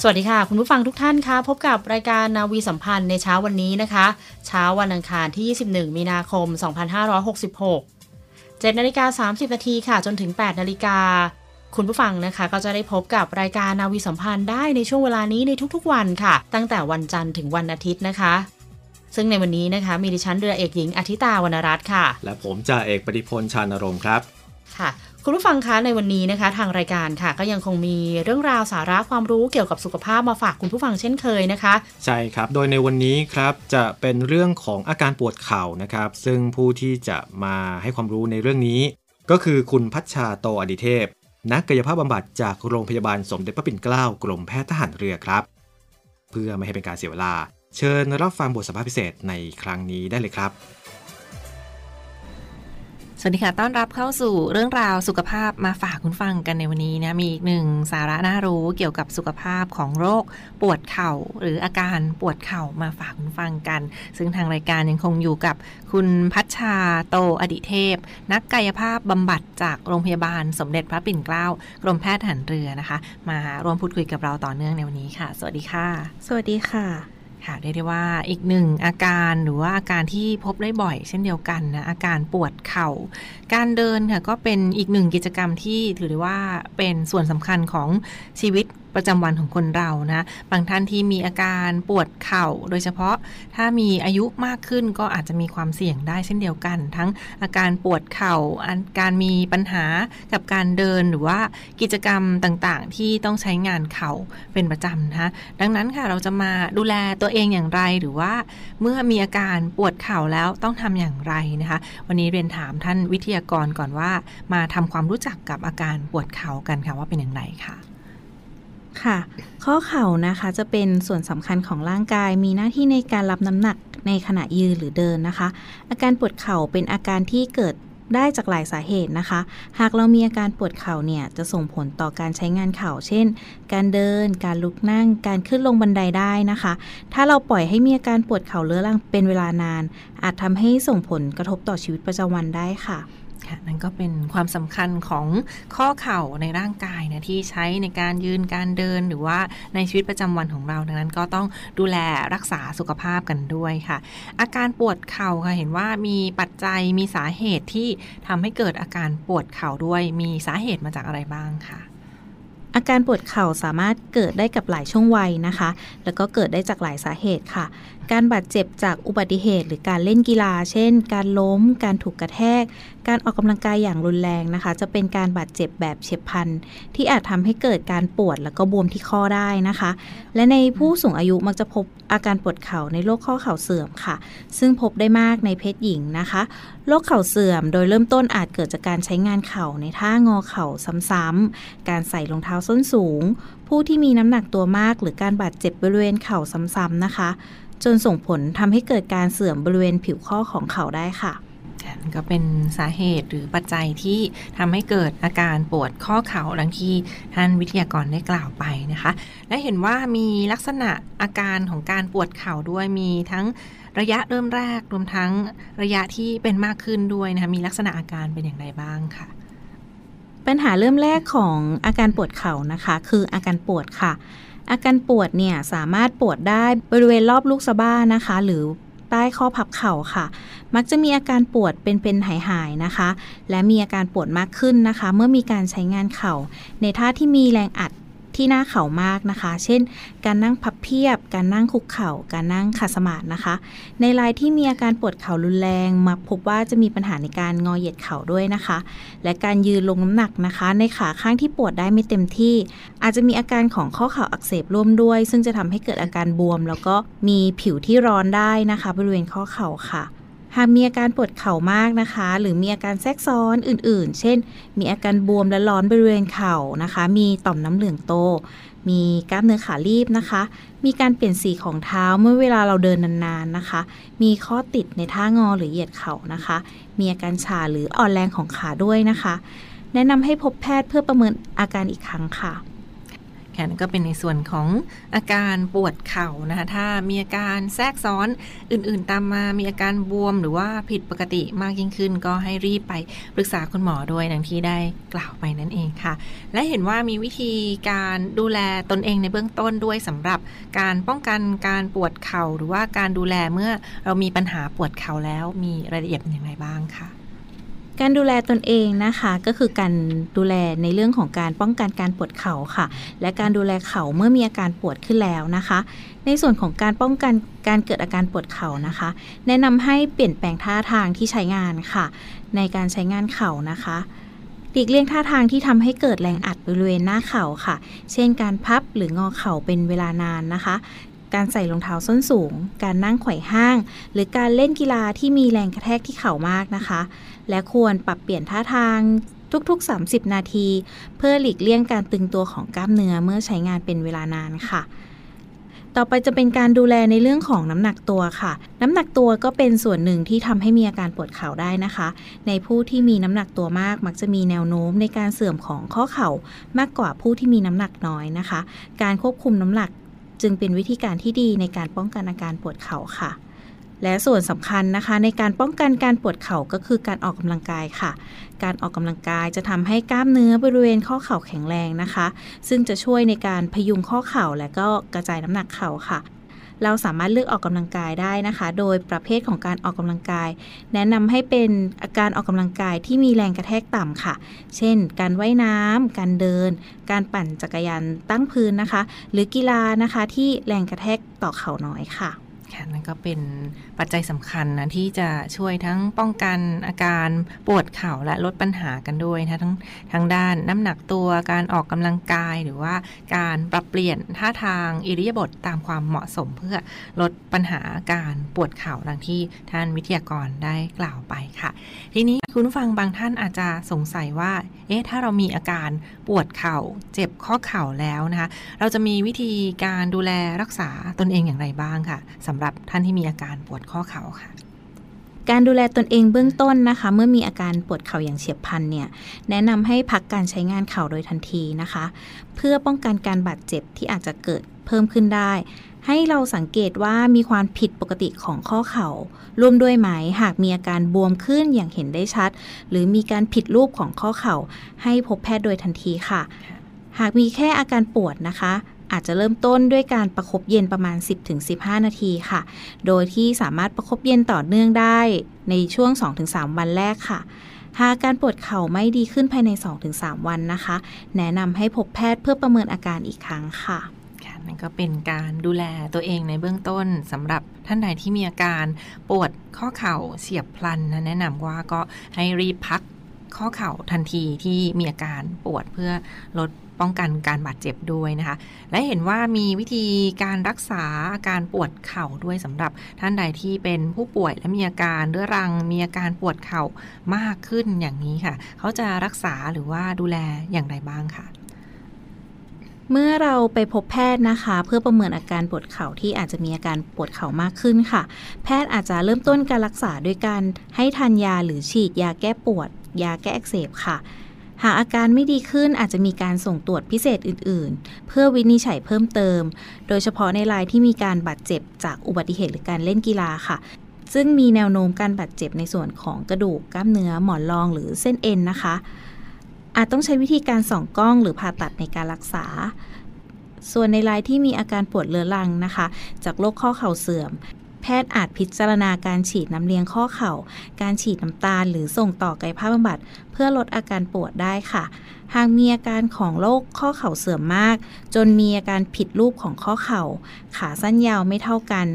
สวัสดีค่ะ คุณผู้ฟังทุกท่านคะพบกับรายการนาวีสัมพันธ์ในเช้าวันนี้นะคะ เช้าวันอังคารที่ 21 มีนาคม 2566 7นาฬิกา30 นาทีค่ะ จนถึง 8 นาฬิกา คุณผู้ฟังนะคะ ก็จะได้พบกับรายการนาวีสัมพันธ์ได้ในช่วงเวลานี้ในทุกๆวันค่ะ ตั้งแต่วันจันทร์ถึงวันอาทิตย์นะคะ ซึ่งในวันนี้นะคะ มีดิฉันเรือเอกหญิงอาทิตาวรรณรัตน์ค่ะ และผมจ่าเอกปฏิพลชานรงค์ครับ ค่ะคุณผู้ฟังคะในวันนี้นะคะ ทางรายการค่ะ ก็ยังคงมีเรื่องราวสาระความรู้เกี่ยวกับสุขภาพมาฝากคุณผู้ฟังเช่นเคยนะคะ ใช่ครับ โดยในวันนี้ครับจะเป็นเรื่องของอาการปวดเข่านะครับ ซึ่งผู้ที่จะมาให้ความรู้ในเรื่องนี้ ก็คือคุณพัชชาโตอดิเทพ นักกายภาพบำบัดจากโรงพยาบาลสมเด็จพระปิ่นเกล้ากรมแพทย์ทหารเรือครับ เพื่อไม่ให้เป็นการเสียเวลา เชิญรับฟังบทสัมภาษณ์พิเศษในครั้งนี้ได้เลยครับ วัสดีค่ะ ต้อนรับเข้าสู่เรื่องราวสุขภาพมาฝากคุณฟังกันในวันนี้นะ มีอีกหนึ่งสาระน่ารู้เกี่ยวกับสุขภาพของโรคปวดเข่า หรืออาการปวดเข่ามาฝากคุณฟังกัน ซึ่งทางรายการยังคงอยู่กับคุณพัชชาโตอดิเทพ นักกายภาพบำบัดจากโรงพยาบาลสมเด็จพระปิ่นเกล้ากรมแพทย์ทหารเรือนะคะ มาร่วมพูดคุยกับเราต่อเนื่องในวันนี้ค่ะ สวัสดีค่ะ สวัสดีค่ะ ค่ะเรียกได้ว่าอีกหนึ่งอาการหรือว่าอาการที่พบได้บ่อยเช่นเดียวกันนะอาการปวดเข่า การเดินค่ะก็เป็นอีกหนึ่งกิจกรรมที่ถือได้ว่าเป็นส่วนสำคัญของชีวิต ประจำวันของคนเรานะ บางท่านที่มีอาการปวดเข่า โดยเฉพาะถ้ามีอายุมากขึ้นก็อาจจะมีความเสี่ยงได้เช่นเดียวกัน ทั้งอาการปวดเข่าการมีปัญหากับการเดินหรือว่ากิจกรรมต่างๆ ที่ต้องใช้งานเข่าเป็นประจำนะคะดังนั้นค่ะเราจะมาดูแลตัวเองอย่างไรหรือว่า เมื่อมีอาการปวดเข่าแล้วต้องทำอย่างไรนะคะ วันนี้เรียนถามท่านวิทยากรก่อนว่า มาทำความรู้จักกับอาการปวดเข่ากันค่ะว่าเป็นอย่างไรค่ะ ค่ะ ข้อเข่านะคะจะเป็นส่วนสำคัญของร่างกาย มีหน้าที่ในการรับน้ำหนักในขณะยืนหรือเดินนะคะ อาการปวดเข่าเป็นอาการที่เกิดได้จากหลายสาเหตุนะคะ หากเรามีอาการปวดเข่าเนี่ยจะส่งผลต่อการใช้งานเข่า เช่น การเดิน การลุกนั่ง การขึ้นลงบันไดได้นะคะ ถ้าเราปล่อยให้มีอาการปวดเข่าเรื้อรังเป็นเวลานาน อาจทำให้ส่งผลกระทบต่อชีวิตประจำวันได้ค่ะ ค่ะนั่นก็เป็นความสำคัญของข้อเข่าในร่างกายนะที่ใช้ในการยืนการเดินหรือว่าในชีวิตประจำวันของเรา ดังนั้นก็ต้องดูแลรักษาสุขภาพกันด้วยค่ะ อาการปวดเข่าค่ะเห็นว่ามีปัจจัยมีสาเหตุที่ทำให้เกิดอาการปวดเข่าด้วย มีสาเหตุมาจากอะไรบ้างค่ะอาการปวดเข่าสามารถเกิดได้กับหลายช่วงวัยนะคะ แล้วก็เกิดได้จากหลายสาเหตุค่ะ การบาดเจ็บจากอุบัติเหตุ หรือการเล่นกีฬา เช่น การล้ม การถูกกระแทก การออกกำลังกายอย่างรุนแรงนะคะ จะเป็นการบาดเจ็บแบบเฉียบพลันที่อาจทำให้เกิดการปวดแล้วก็บวมที่ข้อได้นะคะ และในผู้สูงอายุมักจะพบอาการปวดเข่าในโรคข้อเข่าเสื่อมค่ะ ซึ่งพบได้มากในเพศหญิงนะคะโรคเข่าเสื่อม โดยเริ่มต้นอาจเกิดจากการใช้งานเข่าในท่างอเข่าซ้ำๆการใส่รองเท้าส้นสูง ผู้ที่มีน้ำหนักตัวมาก หรือการบาดเจ็บบริเวณเข่าซ้ำๆนะคะ จนส่งผลทำให้เกิดการเสื่อมบริเวณผิวข้อของเข่าได้ค่ะ นั่นก็เป็นสาเหตุหรือปัจจัยที่ทำให้เกิดอาการปวดข้อเข่าดังที่ท่านวิทยากรได้กล่าวไปนะคะ และเห็นว่ามีลักษณะอาการของการปวดเข่าด้วยมีทั้งระยะเริ่มแรกรวมทั้งระยะที่เป็นมากขึ้นด้วยนะคะมีลักษณะอาการเป็นอย่างไรบ้างค่ะ ปัญหาเริ่มแรกของอาการปวดเข่านะคะ คืออาการปวดค่ะ อาการปวดเนี่ยสามารถปวดได้บริเวณรอบลูกสะบ้านะคะ หรือ ตต้ข้อพับเข่าค่ะ มักจะมีอาการปวดเป็นๆหายๆนะคะ และมีอาการปวดมากขึ้นนะคะ เมื่อมีการใช้งานเข่า ในท่าที่มีแรงอัด ที่หน้าเข่ามากนะคะ เช่น การนั่งพับเพียบ การนั่งคุกเข่า การนั่งขัดสมาธินะคะ ในรายที่มีอาการปวดเข่ารุนแรงมักพบว่าจะมีปัญหาในการงอเหยียดเข่าด้วยนะคะ และการยืนลงน้ำหนักนะคะ ในขาข้างที่ปวดได้ไม่เต็มที่ อาจจะมีอาการของข้อเข่าอักเสบร่วมด้วย ซึ่งจะทำให้เกิดอาการบวม แล้วก็มีผิวที่ร้อนได้นะคะ บริเวณข้อเข่าค่ะ หากมีอาการปวดเข่ามากนะคะ หรือมีอาการแทรกซ้อนอื่นๆ เช่น มีอาการบวมและร้อนบริเวณเข่านะคะ มีต่อมน้ำเหลืองโต มีกล้ามเนื้อขารีบนะคะ มีการเปลี่ยนสีของเท้าเมื่อเวลาเราเดินนานๆนะคะ มีข้อติดในท่างอหรือเหยียดเข่านะคะ มีอาการชาหรืออ่อนแรงของขาด้วยนะคะ แนะนำให้พบแพทย์เพื่อประเมินอาการอีกครั้งค่ะ ค่ะนั่นก็เป็นในส่วนของอาการปวดเข่านะคะถ้ามีอาการแทรกซ้อนอื่นๆ ตามมามีอาการบวมหรือว่าผิดปกติมากยิ่งขึ้น ก็ให้รีบไปปรึกษาคุณหมอด้วยดังที่ได้กล่าวไปนั่นเองค่ะ และเห็นว่ามีวิธีการดูแลตนเองในเบื้องต้นด้วยสำหรับการป้องกันการปวดเข่าหรือว่าการดูแลเมื่อเรามีปัญหาปวดเข่าแล้วมีรายละเอียดเป็นอย่างไรบ้างคะ การดูแลตนเองนะคะก็คือการดูแลในเรื่องของการป้องกันการปวดเข่าค่ะ และการดูแลเข่าเมื่อมีอาการปวดขึ้นแล้วนะคะ ในส่วนของการป้องกันการเกิดอาการปวดเข่านะคะ แนะนำให้เปลี่ยนแปลงท่าทางที่ใช้งานค่ะ ในการใช้งานเข่านะคะหลีกเลี่ยงท่าทางที่ทำให้เกิดแรงอัดบริเวณหน้าเข่าค่ะ เช่นการพับหรืองอเข่าเป็นเวลานานนะคะ การใส่รองเท้าส้นสูง การนั่งไขว่ห้าง หรือการเล่นกีฬาที่มีแรงกระแทกที่เข่ามากนะคะ และควรปรับเปลี่ยนท่าทางทุกๆ 30 นาที เพื่อหลีกเลี่ยงการตึงตัวของกล้ามเนื้อเมื่อใช้งานเป็นเวลานานค่ะ ต่อไปจะเป็นการดูแลในเรื่องของน้ำหนักตัวค่ะ น้ำหนักตัวก็เป็นส่วนหนึ่งที่ทำให้มีอาการปวดเข่าได้นะคะ ในผู้ที่มีน้ำหนักตัวมาก มักจะมีแนวโน้มในการเสื่อมของข้อเข่ามากกว่าผู้ที่มีน้ำหนักน้อยนะคะ การควบคุมน้ำหนัก จึงเป็นวิธีการที่ดีในการป้องกันอาการปวดเข่าค่ะ และส่วนสำคัญนะคะ ในการป้องกันการปวดเข่าก็คือการออกกำลังกายค่ะ การออกกำลังกายจะทำให้กล้ามเนื้อบริเวณข้อเข่าแข็งแรงนะคะ ซึ่งจะช่วยในการพยุงข้อเข่าและก็กระจายน้ำหนักเข่าค่ะ เราสามารถเลือกออกกำลังกายได้นะคะ โดยประเภทของการออกกำลังกาย แนะนำให้เป็นอาการออกกำลังกายที่มีแรงกระแทกต่ำค่ะ เช่น การว่ายน้ำการเดิน การปั่นจักรยานตั้งพื้นนะคะ หรือกีฬานะคะที่แรงกระแทกต่อเข่าน้อยค่ะ ค่ะนั่นก็เป็นปัจจัยสำคัญนะที่จะช่วยทั้งป้องกันอาการปวดเข่าและลดปัญหากันด้วยนะทั้งทั้งด้านน้ำหนักตัวการออกกำลังกายหรือว่าการปรับเปลี่ยนท่าทางอิริยาบถตามความเหมาะสมเพื่อลดปัญหาการปวดเข่าดังที่ท่านวิทยากรได้กล่าวไปค่ะ ทีนี้คุณฟังบางท่านอาจจะสงสัยว่า เอ๊ะถ้าเรามีอาการปวดเข่า เจ็บข้อเข่าแล้วนะคะเราจะมีวิธีการดูแลรักษาตนเองอย่างไรบ้างค่ะสำหรับท่านที่มีอาการปวดข้อเข่าค่ะ การดูแลตนเองเบื้องต้นนะคะ เมื่อมีอาการปวดเข่าอย่างเฉียบพลันเนี่ยแนะนำให้พักการใช้งานเข่าโดยทันทีนะคะ เพื่อป้องกันการบาดเจ็บที่อาจจะเกิดเพิ่มขึ้นได้ ให้เราสังเกตว่ามีความผิดปกติของข้อเข่าร่วมด้วยไหมหากมีอาการบวมขึ้นอย่างเห็นได้ชัด หรือมีการผิดรูปของข้อเข่าให้พบแพทย์โดยทันทีค่ะ หากมีแค่อาการปวดนะคะ อาจจะเริ่มต้นด้วยการประคบเย็นประมาณ 10-15 นาทีค่ะ โดยที่สามารถประคบเย็นต่อเนื่องได้ในช่วง 2-3 วันแรกค่ะ หากการปวดเข่าไม่ดีขึ้นภายใน 2-3 วันนะคะ แนะนำให้พบแพทย์เพื่อประเมินอาการอีกครั้งค่ะค่ะนั่นก็เป็นการดูแลตัวเองในเบื้องต้นสำหรับท่านใดที่มีอาการปวดข้อเข่าเฉียบพลันนะแนะนำว่าก็ให้รีบพักข้อเข่าทันทีที่มีอาการปวดเพื่อลด ป้องกันการบาดเจ็บด้วยนะคะ และเห็นว่ามีวิธีการรักษาอาการปวดเข่าด้วยสำหรับท่านใดที่เป็นผู้ป่วยและมีอาการเรื้อรังมีอาการปวดเข่ามากขึ้นอย่างนี้ค่ะ เขาจะรักษาหรือว่าดูแลอย่างไรบ้างค่ะเมื่อเราไปพบแพทย์นะคะ เพื่อประเมินอาการปวดเข่าที่อาจจะมีอาการปวดเข่ามากขึ้นค่ะ แพทย์อาจจะเริ่มต้นการรักษาด้วยการให้ทานยาหรือฉีดยาแก้ปวด ยาแก้อักเสบค่ะ หากอาการไม่ดีขึ้นอาจจะมีการส่งตรวจพิเศษอื่น ๆ เพื่อวินิจฉัยเพิ่มเติม โดยเฉพาะในรายที่มีการบาดเจ็บจากอุบัติเหตุหรือการเล่นกีฬาค่ะ ซึ่งมีแนวโน้มการบาดเจ็บในส่วนของกระดูกกล้ามเนื้อหมอนรองหรือเส้นเอ็นนะคะ อาจต้องใช้วิธีการส่องกล้องหรือผ่าตัดในการรักษา ส่วนในรายที่มีอาการปวดเรื้อรังนะคะ จากโรคข้อเข่าเสื่อม พแพทย์อาจพิจารณาการฉีดน้ำเลี้ยงข้อเข่า การฉีดน้ำตาล หรือส่งต่อกายภาพบำบัด เพื่อลดอาการปวดได้ค่ะ หากมีอาการของโรคข้อเข่าเสื่อมมาก จนมีอาการผิดรูปของข้อเข่า ขาสั้นยาวไม่เท่ากัน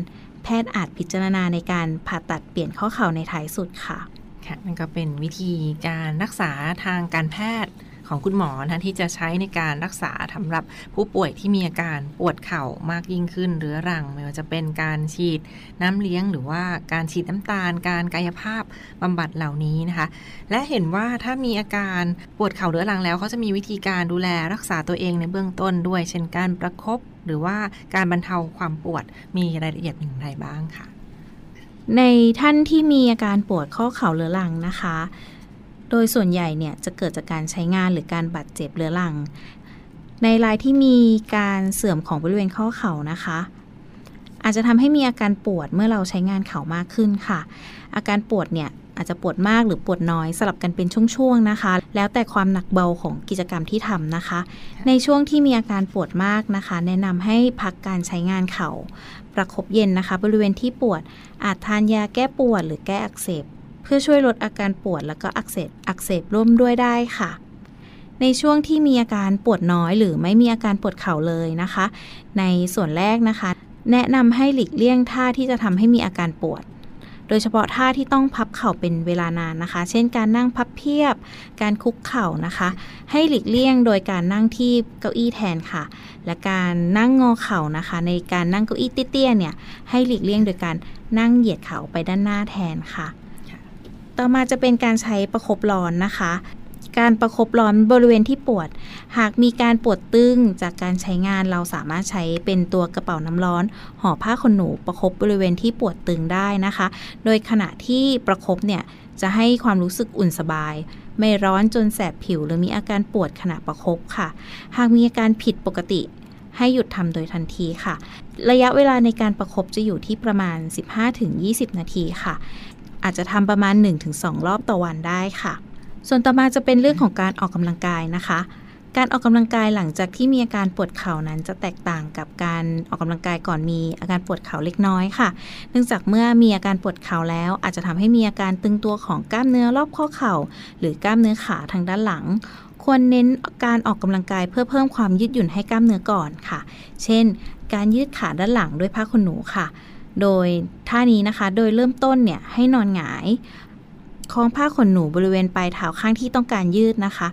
แพทย์อาจพิจารณาในการผ่าตัดเปลี่ยนข้อเข่าในท้ายสุดค่ะ ค่ะนั่นก็เป็นวิธีการรักษาทางการแพทย์ ของคุณหมอนะที่จะใช้ในการรักษาสำหรับผู้ป่วยที่มีอาการปวดเข่ามากยิ่งขึ้นเรื้อรัง ไม่ว่าจะเป็นการฉีดน้ำเลี้ยง หรือว่าการฉีดน้ำตาล การกายภาพบำบัดเหล่านี้นะคะ และเห็นว่าถ้ามีอาการปวดเข่าเรื้อรังแล้วเขาจะมีวิธีการดูแลรักษาตัวเองในเบื้องต้นด้วย เช่นการประครบหรือว่าการบรรเทาความปวดมีรายละเอียดอย่างไรบ้างค่ะในท่านที่มีอาการปวดข้อเข่าเรื้อรังนะคะ โดยส่วนใหญ่เนี่ยจะเกิดจากการใช้งานหรือการบาดเจ็บเรื้อรัง ในรายที่มีการเสื่อมของบริเวณข้อเข่านะคะ อาจจะทำให้มีอาการปวดเมื่อเราใช้งานเข่ามากขึ้นค่ะ อาการปวดเนี่ยอาจจะปวดมากหรือปวดน้อยสลับกันเป็นช่วงๆนะคะ แล้วแต่ความหนักเบาของกิจกรรมที่ทำนะคะ ในช่วงที่มีอาการปวดมากนะคะ แนะนำให้พักการใช้งานเข่า ประคบเย็นนะคะ บริเวณที่ปวดอาจทานยาแก้ปวดหรือแก้อักเสบ พื่อช่วยลดอาการปวดแล้วก็อักเสบอักเสบร่วมด้วยได้ค่ะ ในช่วงที่มีอาการปวดน้อย หรือไม่มีอาการปวดเข่าเลยนะคะ ในส่วนแรกนะคะ แนะนำให้หลีกเลี่ยงท่าที่จะทำให้มีอาการปวด โดยเฉพาะท่าที่ต้องพับเข่าเป็นเวลานานนะคะ เช่นการนั่งพับเพียบ การคุกเข่านะคะ ให้หลีกเลี่ยงโดยการนั่งที่เก้าอี้แทนค่ะ และการนั่งงอเข่านะคะ ในการนั่งเก้าอี้เตี้ยๆเนี่ยให้หลีกเลี่ยงโดยการนั่งเหยียดเข่าไปด้านหน้าแทนค่ะ ต่อมาจะเป็นการใช้ประคบร้อนนะคะ การประคบร้อนบริเวณที่ปวด หากมีการปวดตึงจากการใช้งานเราสามารถใช้เป็นตัวกระเป๋าน้ำร้อนห่อผ้าขนหนูประคบบริเวณที่ปวดตึงได้นะคะ โดยขณะที่ประคบเนี่ยจะให้ความรู้สึกอุ่นสบาย ไม่ร้อนจนแสบผิว หรือมีอาการปวดขณะประคบค่ะ หากมีอาการผิดปกติ ให้หยุดทำโดยทันทีค่ะ ระยะเวลาในการประคบจะอยู่ที่ประมาณ 15-20 นาทีค่ะ อาจจะทำประมาณ 1-2 รอบต่อวันได้ค่ะ ส่วนต่อมาจะเป็นเรื่องของการออกกำลังกายนะคะ การออกกำลังกายหลังจากที่มีอาการปวดเข่านั้นจะแตกต่างกับการออกกำลังกายก่อนมีอาการปวดเข่าเล็กน้อยค่ะ เนื่องจากเมื่อมีอาการปวดเข่าแล้ว อาจจะทำให้มีอาการตึงตัวของกล้ามเนื้อรอบข้อเข่า หรือกล้ามเนื้อขาทางด้านหลังควรเน้นการออกกำลังกายเพื่อเพิ่มความยืดหยุ่นให้กล้ามเนื้อก่อนค่ะ เช่น การยืดขาด้านหลังด้วยผ้าขนหนูค่ะ โดยท่านี้นะคะ โดยเริ่มต้นเนี่ยให้นอนหงายคล้องผ้าขนหนูบริเวณปลายเท้าข้างที่ต้องการยืดนะคะ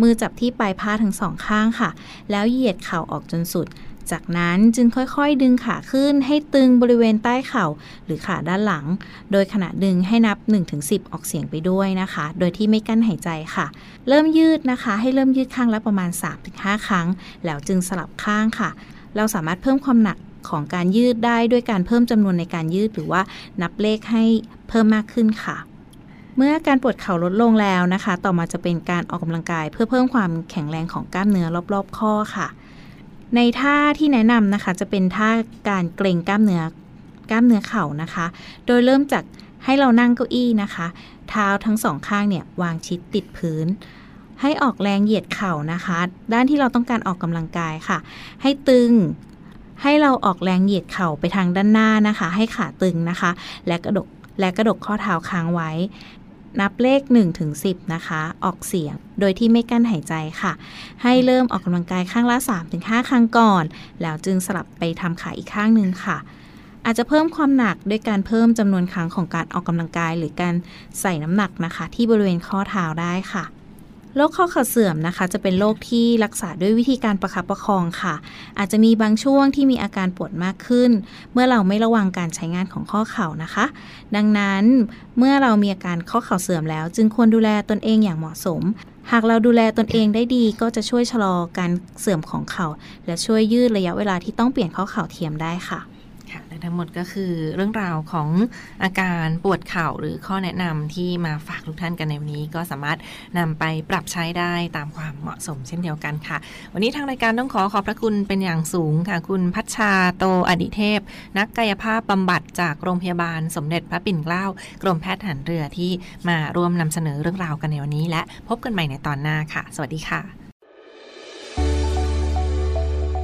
มือจับที่ปลายผ้าทั้งสองข้างค่ะ แล้วเหยียดเข่าออกจนสุด จากนั้นจึงค่อยๆ ดึงขาขึ้นให้ตึงบริเวณใต้เข่าหรือขาด้านหลัง โดยขณะดึงให้นับ 1-10 ออกเสียงไปด้วยนะคะ โดยที่ไม่กั้นหายใจค่ะ เริ่มยืดนะคะ ให้เริ่มยืดข้างละประมาณ 3-5 ครั้ง แล้วจึงสลับข้างค่ะ เราสามารถเพิ่มความหนัก ของการยืดได้ด้วยการเพิ่มจำนวนในการยืดหรือว่านับเลขให้เพิ่มมากขึ้นค่ะ เมื่อการปวดเข่าลดลงแล้วนะคะ ต่อมาจะเป็นการออกกำลังกาย เพื่อเพิ่มความแข็งแรงของกล้ามเนื้อรอบๆ ข้อค่ะ ในท่าที่แนะนำนะคะจะเป็นท่าการเกร็งกล้ามเนื้อกล้ามเนื้อเข่านะคะ โดยเริ่มจากให้เรานั่งเก้าอี้นะคะ เท้าทั้งสองข้างเนี่ยวางชิดติดพื้น ให้ออกแรงเหยียดเข่านะคะ ด้านที่เราต้องการออกกำลังกายค่ะ ให้ตึง ให้เราออกแรงเหยียดเข่าไปทางด้านหน้านะคะ ให้ขาตึงนะคะ และกระดกและกระดกข้อเท้าค้างไว้ นับเลข1ถึง10 นะคะ ออกเสียงโดยที่ไม่กั้นหายใจค่ะ ให้เริ่มออกกำลังกายข้างละ 3-5 ครั้งก่อน แล้วจึงสลับไปทำขาอีกข้างหนึ่งค่ะอาจจะเพิ่มความหนักด้วยการเพิ่มจำนวนครั้งของการออกกำลังกาย หรือการใส่น้ำหนักนะคะ ที่บริเวณข้อเท้าได้ค่ะ โรคข้อเข่าเสื่อมนะคะ จะเป็นโรคที่รักษาด้วยวิธีการประคับประคองค่ะ อาจจะมีบางช่วงที่มีอาการปวดมากขึ้น เมื่อเราไม่ระวังการใช้งานของข้อเข่านะคะ ดังนั้นเมื่อเรามีอาการข้อเข่าเสื่อมแล้ว จึงควรดูแลตนเองอย่างเหมาะสม หากเราดูแลตนเองได้ดีก็จะช่วยชะลอการเสื่อมของเข่าและช่วยยืดระยะเวลาที่ต้องเปลี่ยนข้อเข่าเทียมได้ค่ะ ค่ะและทั้งหมดก็คือเรื่องราวของอาการปวดเข่าหรือข้อแนะนำที่มาฝากทุกท่านกันในวันนี้ก็สามารถนำไปปรับใช้ได้ตามความเหมาะสมเช่นเดียวกันค่ะ วันนี้ทางรายการต้องขอขอบพระคุณเป็นอย่างสูงค่ะ คุณพัชชาโตอดิเทพ นักกายภาพบำบัดจากโรงพยาบาลสมเด็จพระปิ่นเกล้ากรมแพทย์ทหารเรือที่มาร่วมนำเสนอเรื่องราวกันในวันนี้ และพบกันใหม่ในตอนหน้าค่ะ สวัสดีค่ะ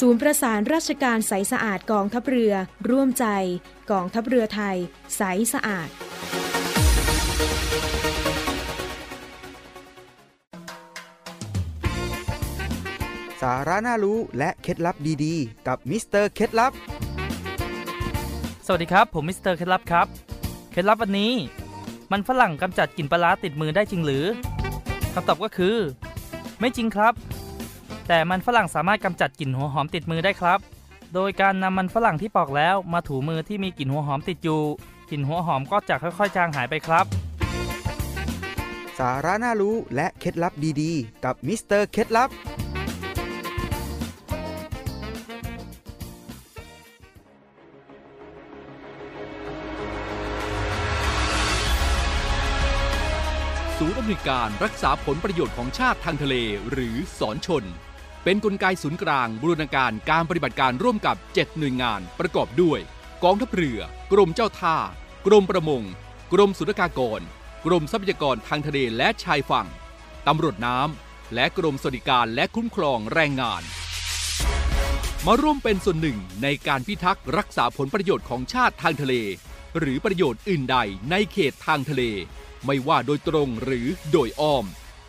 ศูนย์ประสานราชการใสสะอาดกองทัพเรือ ร่วมใจ กองทัพเรือไทย ใสสะอาด สาระน่ารู้และเคล็ดลับดีๆ กับมิสเตอร์เคล็ดลับ สวัสดีครับ ผมมิสเตอร์เคล็ดลับครับ เคล็ดลับวันนี้ มันฝรั่งกำจัดกลิ่นปลาติดมือได้จริงหรือคำตอบก็คือ ไม่จริงครับ แต่มันฝรั่งสามารถกำจัดกลิ่นหัวหอมติดมือได้ครับ โดยการนำมันฝรั่งที่ปอกแล้วมาถูมือที่มีกลิ่นหัวหอมติดอยู่ กลิ่นหัวหอมก็จะค่อยๆ จางหายไปครับ สาระน่ารู้และเคล็ดลับดีๆ กับมิสเตอร์เคล็ดลับศูนย์อำนวยการรักษาผลประโยชน์ของชาติทางทะเลหรือสอนชน เป็นนกลไกศูนย์กลางบูรณาการการปฏิบัติการร่วมกับ 7 หน่วยงานประกอบด้วย กองทัพเรือ กรมเจ้าท่า กรมประมง กรมสุรากากร กรมทรัพยากรทางทะเลและชายฝั่ง ตำรวจน้ำ และกรมสวัสดิการและคุ้มครองแรงงาน มาร่วมเป็นส่วนหนึ่งในการพิทักษ์รักษาผลประโยชน์ของชาติทางทะเล หรือประโยชน์อื่นใดในเขตทางทะเล ไม่ว่าโดยตรงหรือโดยอ้อม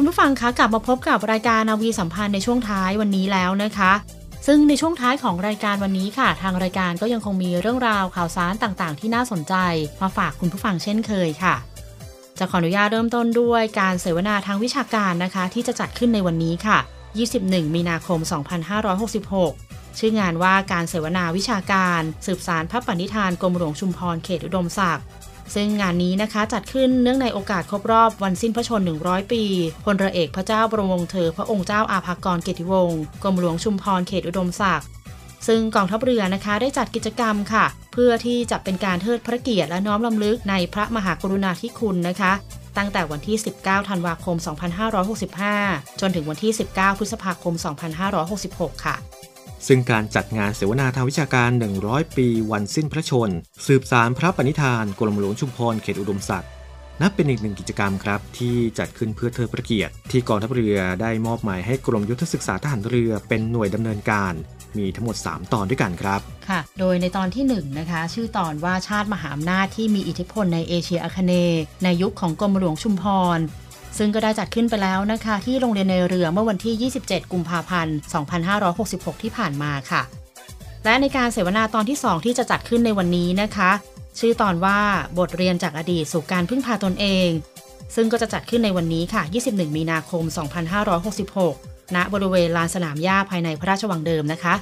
คุณผู้ฟังคะกลับมาพบกับรายการนาวีสัมพันธ์ในช่วงท้ายวันนี้แล้วนะคะ ซึ่งในช่วงท้ายของรายการวันนี้ค่ะ ทางรายการก็ยังคงมีเรื่องราวข่าวสารต่างๆ ที่น่าสนใจ มาฝากคุณผู้ฟังเช่นเคยค่ะ จะขออนุญาตเริ่มต้นด้วยการเสวนาทางวิชาการนะคะ ที่จะจัดขึ้นในวันนี้ค่ะ 21 มีนาคม 2566 ชื่องานว่าการเสวนาวิชาการ สืบสารพระปณิธานกรมหลวงชุมพรเขตอุดมศักดิ์ ซึ่งงานนี้นะคะจัดขึ้นเนื่องในโอกาสครบรอบวันสิ้นพระชน 100 ปีพลเรือเอกพระเจ้าบรมวงศ์เธอพระองค์เจ้าอาภากรเกติวงศ์กรมหลวงชุมพรเขตอุดมศักดิ์ซึ่งกองทัพเรือนะคะได้จัดกิจกรรมค่ะ เพื่อที่จะเป็นการเทิดพระเกียรติและน้อมรำลึกในพระมหากรุณาธิคุณนะคะ ตั้งแต่วันที่ 19 ธันวาคม 2565 จนถึงวันที่ 19 พฤษภาคม 2566 ค่ะ ซึ่งการจัดงานเสวนาทางวิชาการ 100 ปีวันสิ้นพระชน สืบสารพระปณิธานกรมหลวงชุมพรเขตอุดมศักดิ์นับเป็นอีกหนึ่งกิจกรรมครับที่จัดขึ้นเพื่อเทิดพระเกียรติ ที่กองทัพเรือได้มอบหมายให้กรมยุทธศึกษาทหารเรือเป็นหน่วยดำเนินการ มีทั้งหมด 3 ตอนด้วยกันครับค่ะ โดยในตอนที่1นะคะชื่อตอนว่าชาติมหาอำนาจที่มีอิทธิพลในเอเชียอาคเนย์ในยุคของกรมหลวงชุมพร ซึ่งก็ได้จัดขึ้นไปแล้วนะคะ ที่โรงเรียนในเรือเมื่อวันที่ 27 กุมภาพันธ์ 2566 ที่ผ่านมาค่ะ และในการเสวนาตอนที่ 2 ที่จะจัดขึ้นในวันนี้นะคะ ชื่อตอนว่าบทเรียนจากอดีตสู่การพึ่งพาตนเอง ซึ่งก็จะจัดขึ้นในวันนี้ค่ะ 21 มีนาคม 2566 ณ บริเวณลานสนามหญ้าภายในพระราชวังเดิมนะคะ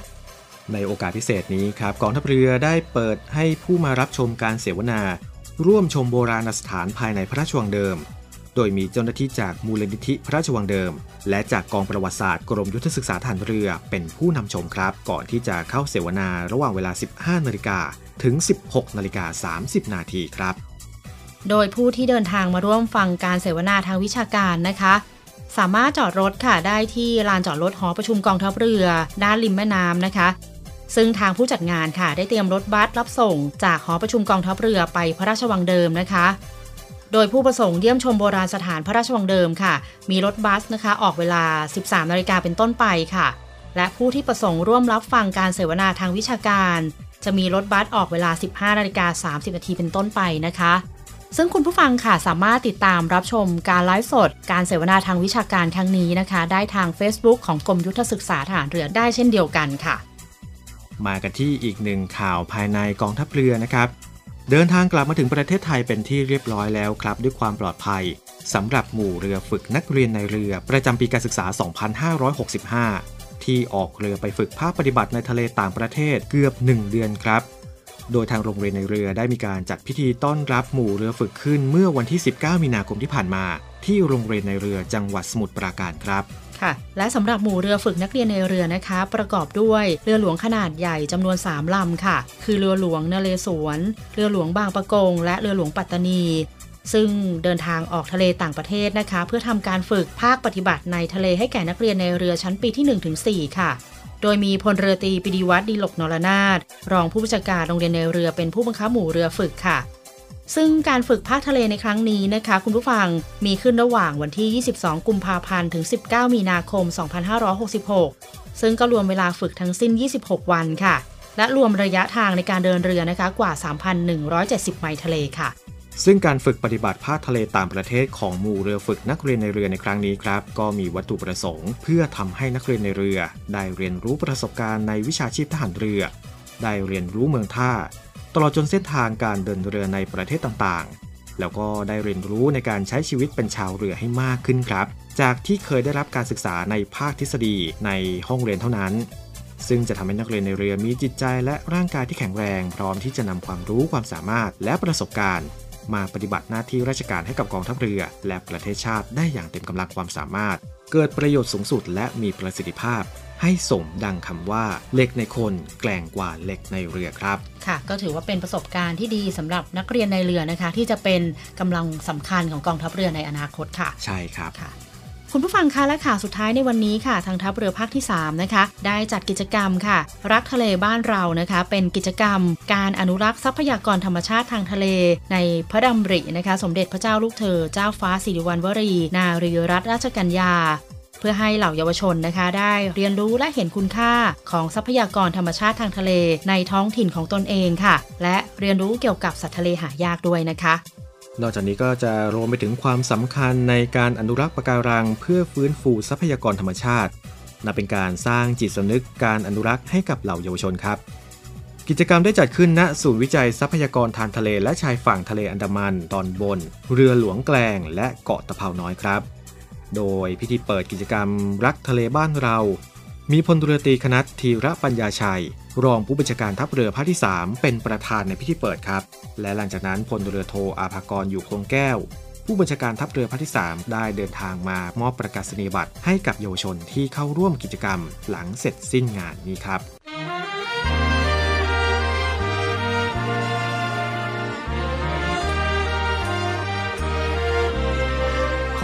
ในโอกาสพิเศษนี้ครับกองทัพเรือได้เปิดให้ผู้มารับชมการเสวนา ร่วมชมโบราณสถานภายในพระราชวังเดิม โดยมีเจ้าหน้าที่จากมูลนิธิพระราชวังเดิม และจากกองประวัติศาสตร์กรมยุทธศึกษาทหารเรือเป็นผู้นำชมครับ ก่อนที่จะเข้าเสวนาระหว่างเวลา 15 นาฬิกาถึง 16 นาฬิกา 30 นาทีครับ โดยผู้ที่เดินทางมาร่วมฟังการเสวนาทางวิชาการนะคะ สามารถจอดรถค่ะได้ที่ลานจอดรถหอประชุมกองทัพเรือ ด้านริมแม่น้ำนะคะซึ่งทางผู้จัดงานค่ะได้เตรียมรถบัสรับส่ง จากหอประชุมกองทัพเรือไปพระราชวังเดิมนะคะ โดยผู้ประสงค์เยี่ยมชมโบราณสถานพระราชวังเดิมค่ะ มีรถบัสนะคะออกเวลา 13 นาฬิกาเป็นต้นไปค่ะ และผู้ที่ประสงค์ร่วมรับฟังการเสวนาทางวิชาการ จะมีรถบัสออกเวลา 15 นาฬิกา 30 นาทีเป็นต้นไปนะคะ ซึ่งคุณผู้ฟังค่ะสามารถติดตามรับชมการไลฟ์สด การเสวนาทางวิชาการครั้งนี้นะคะ ได้ทาง Facebook ของกรมยุทธศึกษาทหารเรือได้เช่นเดียวกันค่ะ มากันที่อีกหนึ่งข่าวภายในกองทัพเรือนะครับ เดินทางกลับมาถึงประเทศไทยเป็นที่เรียบร้อยแล้วครับ ด้วยความปลอดภัยสำหรับหมู่เรือฝึกนักเรียนในเรือประจำปีการศึกษา 2565 ที่ออกเรือไปฝึกภาคปฏิบัติในทะเลต่างประเทศเกือบ 1 เดือนครับ โดยทางโรงเรียนในเรือได้มีการจัดพิธีต้อนรับหมู่เรือฝึกขึ้นเมื่อวันที่ 19 มีนาคมที่ผ่านมา ที่โรงเรียนในเรือจังหวัดสมุทรปราการครับ ค่ะ และสำหรับหมู่เรือฝึกนักเรียนในเรือนะคะ ประกอบด้วยเรือหลวงขนาดใหญ่จำนวน 3ลำค่ะ คือเรือหลวงนเรศวร เรือหลวงบางปะกง และเรือหลวงปัตตานี ซึ่งเดินทางออกทะเลต่างประเทศนะคะ เพื่อทำการฝึกภาคปฏิบัติในทะเลให้แก่นักเรียนในเรือชั้นปีที่ 1-4 ค่ะโดยมีพลเรือตรีปิดีวัตรดีหลกนรนาถรองผู้บัญชาการโรงเรียนในเรือเป็นผู้บังคับหมู่เรือฝึกค่ะ ซึ่งการฝึกภาคทะเลในครั้งนี้นะคะ คุณผู้ฟังมีขึ้นระหว่างวันที่ 22 กุมภาพันธ์ถึง 19 มีนาคม 2566 ซึ่งก็รวมเวลาฝึกทั้งสิ้น 26 วันค่ะ และรวมระยะทางในการเดินเรือนะคะกว่า 3,170 ไมล์ทะเลค่ะซึ่งการฝึกปฏิบัติภาคทะเลต่างประเทศของหมู่เรือฝึกนักเรียนในเรือในครั้งนี้ครับ ก็มีวัตถุประสงค์ เพื่อทำให้นักเรียนในเรือ ได้เรียนรู้ประสบการณ์ในวิชาชีพทหารเรือ ได้เรียนรู้เมืองท่า ตลอดจนเส้นทางการเดินเรือในประเทศต่างๆ แล้วก็ได้เรียนรู้ในการใช้ชีวิตเป็นชาวเรือให้มากขึ้นครับ จากที่เคยได้รับการศึกษาในภาคทฤษฎีในห้องเรียนเท่านั้น ซึ่งจะทำให้นักเรียนในเรือมีจิตใจและร่างกายที่แข็งแรงพร้อมที่จะนำความรู้ความสามารถและประสบการณ์มาปฏิบัติหน้าที่ราชการให้กับกองทัพเรือ และประเทศชาติได้อย่างเต็มกำลังความสามารถ เกิดประโยชน์สูงสุดและมีประสิทธิภาพ ให้สมดังคำว่าเหล็กในคนแกล่งกว่าเหล็กในเรือครับ ค่ะ ก็ถือว่าเป็นประสบการณ์ที่ดีสำหรับนักเรียนในเรือนะคะ ที่จะเป็นกำลังสำคัญของกองทัพเรือในอนาคตค่ะ ใช่ครับค่ะคุณผู้ฟังคะและข่าวสุดท้ายในวันนี้ค่ะ ทางทัพเรือภาคที่ 3 นะคะ ได้จัดกิจกรรมค่ะ รักทะเลบ้านเรานะคะ เป็นกิจกรรม การอนุรักษ์ทรัพยากรธรรมชาติทางทะเล ในพระดำรินะคะ สมเด็จพระเจ้าลูกเธอ เจ้าฟ้าสิริวัณวรี นารีรัตนราชกัญญาเพื่อให้เหล่าเยาวชนนะคะ ได้เรียนรู้และเห็นคุณค่าของทรัพยากรธรรมชาติทางทะเลในท้องถิ่นของตนเองค่ะ และเรียนรู้เกี่ยวกับสัตว์ทะเลหายากด้วยนะคะนอกจากนี้ก็จะรวมไปถึงความสำคัญในการอนุรักษ์ปะการัง เพื่อฟื้นฟูทรัพยากรธรรมชาตินับเป็นการสร้างจิตสำนึกการอนุรักษ์ให้กับเหล่าเยาวชนครับ กิจกรรมได้จัดขึ้นณศูนย์วิจัยทรัพยากรทางทะเลและชายฝั่งทะเลอันดามันตอนบน เรือหลวงแกลงและเกาะตะเภาน้อยครับ โดยพิธีเปิดกิจกรรมรักทะเลบ้านเรา มีพลเรือตรีคณัตธีระปัญญาชัย รองผู้บัญชาการทัพเรือภาคที่ 3 เป็นประธานในพิธีเปิดครับ และหลังจากนั้นพลเรือโทอาภากรอยู่คงแก้ว ผู้บัญชาการทัพเรือภาคที่ 3 ได้เดินทางมามอบประกาศนียบัตรให้กับเยาวชนที่เข้าร่วมกิจกรรมหลังเสร็จสิ้นงานนี้ครับ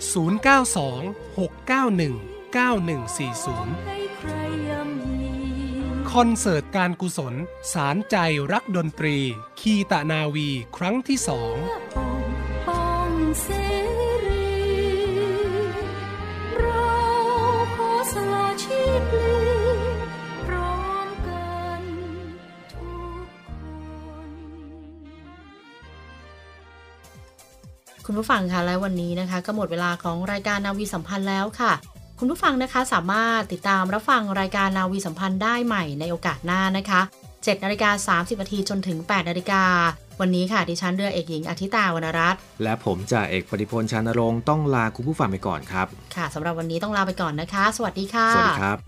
092 691 9140 คอนเสิร์ตการกุศล สารใจรักดนตรี คีตะนาวีครั้งที่สอง คุณผู้ฟังคะและวันนี้นะคะ ก็หมดเวลาของรายการนาวีสัมพันธ์แล้วค่ะ คุณผู้ฟังนะคะสามารถติดตามรับฟังรายการนาวีสัมพันธ์ได้ใหม่ในโอกาสหน้านะคะ7นาฬิกา30นาทีจนถึง8นาฬิกาวันนี้ค่ะ ดิฉันเรือเอกหญิงอาทิตาวรรณรัตน์และผมจ่าเอกปฏิพลชานรงค์ต้องลาคุณผู้ฟังไปก่อนครับ ค่ะสำหรับวันนี้ต้องลาไปก่อนนะคะ สวัสดีค่ะ สวัสดีครับ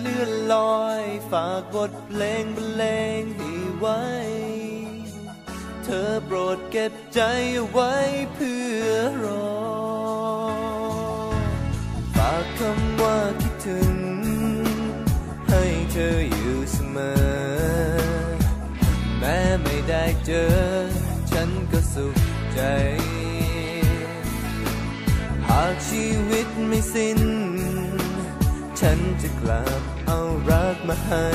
เลื่อนลอย ฝากบทเพลงบรรเลงให้ไว้ เธอโปรดเก็บใจไว้เพื่อรอ ฝากคำว่าคิดถึง ให้เธออยู่เสมอ แม้ไม่ได้เจอ ฉันก็สุขใจ หากชีวิตไม่สิ้น ฉันจะกลับเอารักมาให้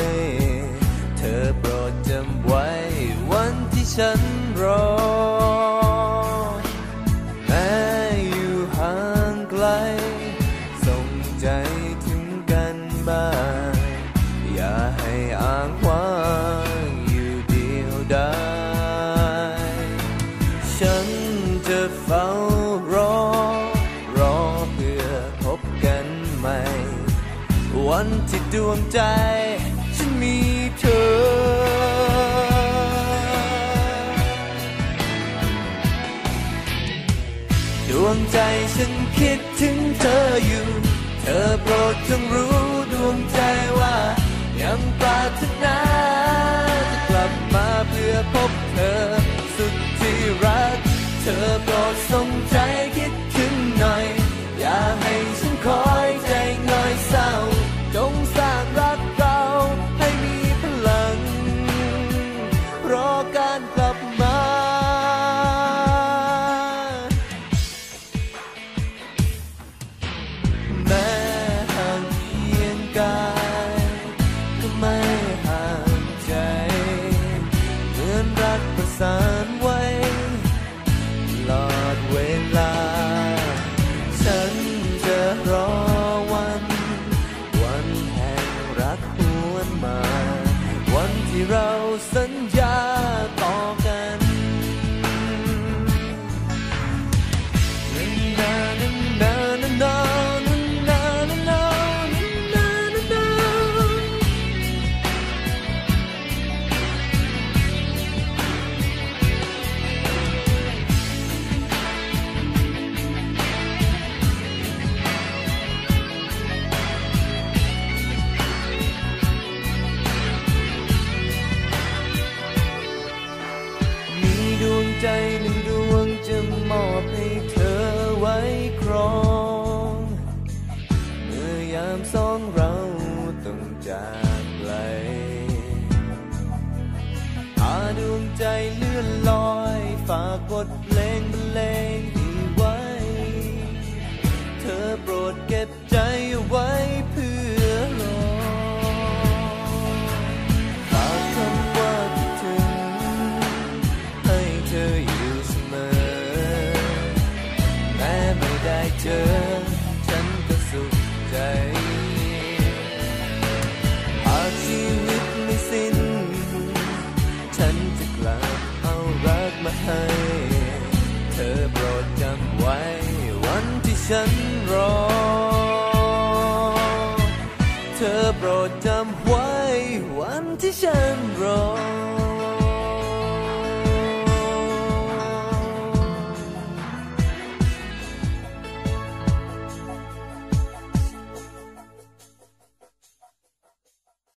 เธอโปรดจำไว้วันที่ฉันรอ วันที่ดวงใจ ฉันมีเธอ ดวงใจฉันคิดถึงเธออยู่ เธอโปรดจงรู้ดวงใจว่า ยังปรารถนาจะกลับมาเพื่อพบเธอ สุดที่รัก เธอโปร ใจเลื่อนลอย ฝากบทเพ